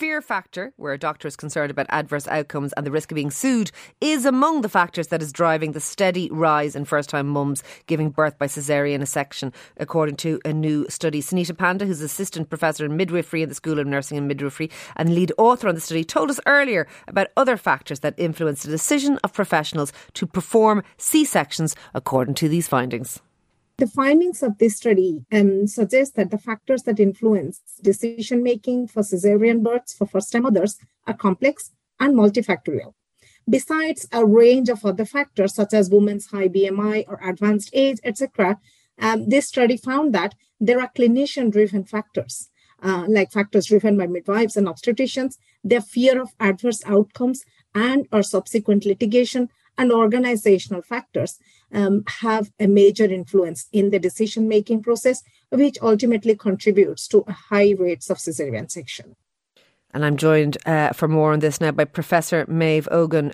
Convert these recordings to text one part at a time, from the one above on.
fear factor, where a doctor is concerned about adverse outcomes and the risk of being sued, is among the factors that is driving the steady rise in first time mums giving birth by caesarean section, according to a new study. Sunita Panda, who's assistant professor in midwifery at the School of Nursing and Midwifery and lead author on the study, told us earlier about other factors that influence the decision of professionals to perform C sections according to these findings. The findings of this study um, suggest that the factors that influence decision making for cesarean births for first time mothers are complex and multifactorial. Besides a range of other factors such as women's high BMI or advanced age, etc., um, this study found that there are clinician driven factors. Uh, like factors driven by midwives and obstetricians, their fear of adverse outcomes and or subsequent litigation and organizational factors um, have a major influence in the decision making process, which ultimately contributes to high rates of cesarean section. And I'm joined uh, for more on this now by Professor Maeve Eogan,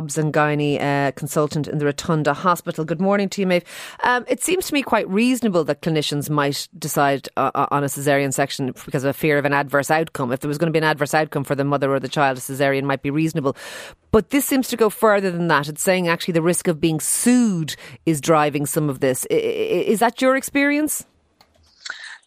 gynae uh, consultant in the Rotunda Hospital. Good morning to you, Maeve. Um, it seems to me quite reasonable that clinicians might decide uh, uh, on a caesarean section because of a fear of an adverse outcome. If there was going to be an adverse outcome for the mother or the child, a caesarean might be reasonable. But this seems to go further than that. It's saying actually the risk of being sued is driving some of this. Is that your experience?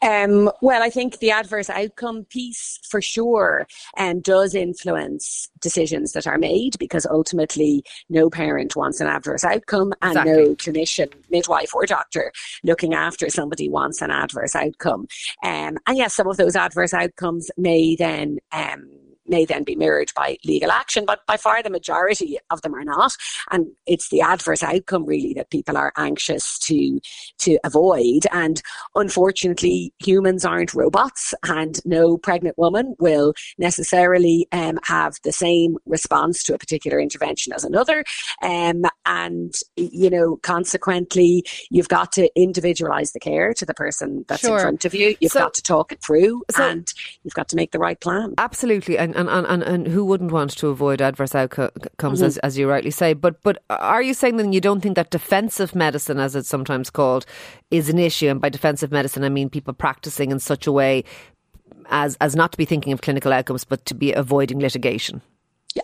Um, well, I think the adverse outcome piece for sure um, does influence decisions that are made because ultimately no parent wants an adverse outcome and exactly. no clinician, midwife or doctor looking after somebody wants an adverse outcome. Um, and yes, some of those adverse outcomes may then um, may then be mirrored by legal action, but by far the majority of them are not. And it's the adverse outcome really that people are anxious to to avoid. And unfortunately, humans aren't robots, and no pregnant woman will necessarily um, have the same response to a particular intervention as another. Um, and you know, consequently, you've got to individualize the care to the person that's sure. in front of you. You've so, got to talk it through, so, and you've got to make the right plan. Absolutely, and and, and, and who wouldn't want to avoid adverse outcomes, mm-hmm. as, as you rightly say? But but are you saying then you don't think that defensive medicine, as it's sometimes called, is an issue? And by defensive medicine, I mean people practicing in such a way as as not to be thinking of clinical outcomes, but to be avoiding litigation.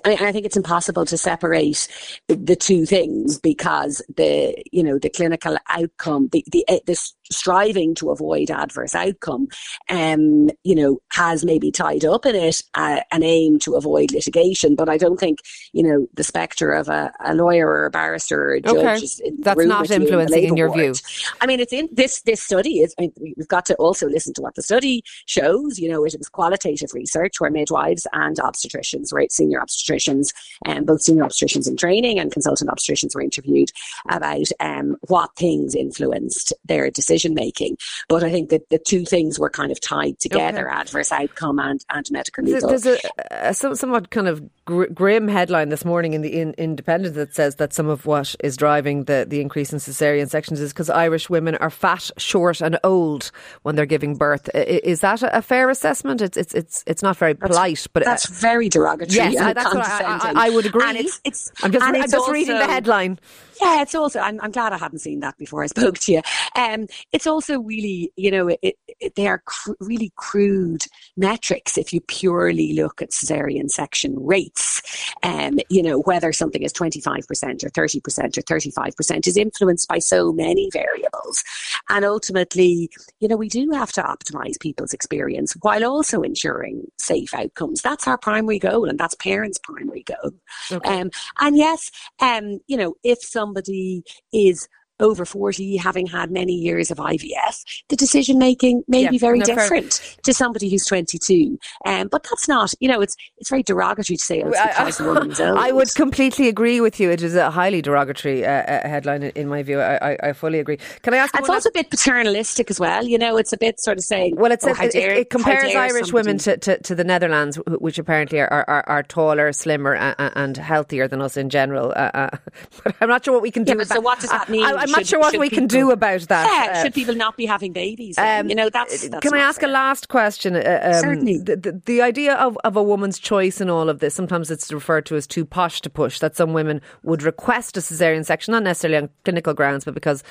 I, I think it's impossible to separate the two things because the you know the clinical outcome, the the, eh, the striving to avoid adverse outcome, um, you know, has maybe tied up in it uh, an aim to avoid litigation. But I don't think you know the spectre of a, a lawyer or a barrister or a judge okay. is that's not influencing in, in your view. I mean, it's in this this study is. I mean, we've got to also listen to what the study shows. You know, it was qualitative research where midwives and obstetricians, right, senior obstetricians obstetricians, um, both senior obstetricians in training and consultant obstetricians were interviewed about um, what things influenced their decision making. But I think that the two things were kind of tied together: okay. adverse outcome and, and medical legal. There's a, a somewhat kind of gr- grim headline this morning in the in, Independent that says that some of what is driving the, the increase in cesarean sections is because Irish women are fat, short, and old when they're giving birth. Is that a fair assessment? It's it's it's it's not very polite, that's, but that's very derogatory. Yes, that's what I, I, I, would agree. And it's, it's, I'm just, I'm just also, reading the headline. Yeah, it's also. I'm, I'm, glad I hadn't seen that before I spoke to you. Um, it's also really, you know, it, it, they are cr- really crude metrics if you purely look at cesarean section rates. Um, you know, whether something is 25% or 30% or 35% is influenced by so many variables, and ultimately, you know, we do have to optimize people's experience while also ensuring safe outcomes. That's our primary goal, and that's parents' primary goal. Okay. Um, and yes, um, you know, if somebody is over 40, having had many years of IVF, the decision making may yeah, be very no, different fair. to somebody who's 22. Um, but that's not, you know, it's it's very derogatory to say oh, I, the woman's old. I would completely agree with you. It is a highly derogatory uh, uh, headline in, my view. I, I, I, fully agree. Can I ask? It's also a bit paternalistic as well. You know, it's a bit sort of saying. Well, it's oh, a, it, dare, it, compares Irish somebody. women to, to, to, the Netherlands, which apparently are, are, are taller, slimmer, and, and, healthier than us in general. Uh, uh, but I'm not sure what we can do. Yeah, so what does that mean? I, I'm not sure what we people, can do about that. Yeah, uh, should people not be having babies? Um, you know, that's. that's can I ask fair. a last question? Uh, um, Certainly. The, the, the, idea of, of a woman's choice in all of this, sometimes it's referred to as too posh to push, that some women would request a caesarean section, not necessarily on clinical grounds, but because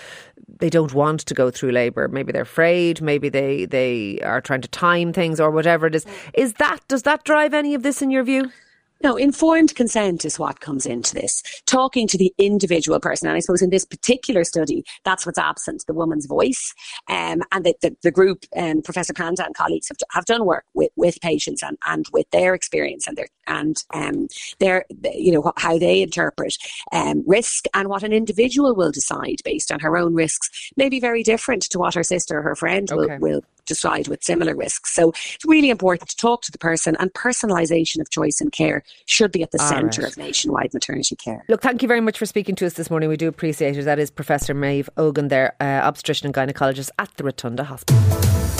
they don't want to go through labour. Maybe they're afraid, maybe they, they are trying to time things or whatever it is. Is that, does that drive any of this in your view? No, informed consent is what comes into this. Talking to the individual person. And I suppose in this particular study, that's what's absent, the woman's voice. Um, and the, the, the group, um, Professor Panda and colleagues have, have done work with, with patients and, and with their experience and their, and, um, their, you know, how they interpret, um, risk and what an individual will decide based on her own risks may be very different to what her sister or her friend okay. will, will decide with similar risks. So it's really important to talk to the person and personalisation of choice and care should be at the centre right. of nationwide maternity care. Look, thank you very much for speaking to us this morning. We do appreciate it. That is Professor Maeve Eogan there, uh, obstetrician and gynaecologist at the Rotunda Hospital.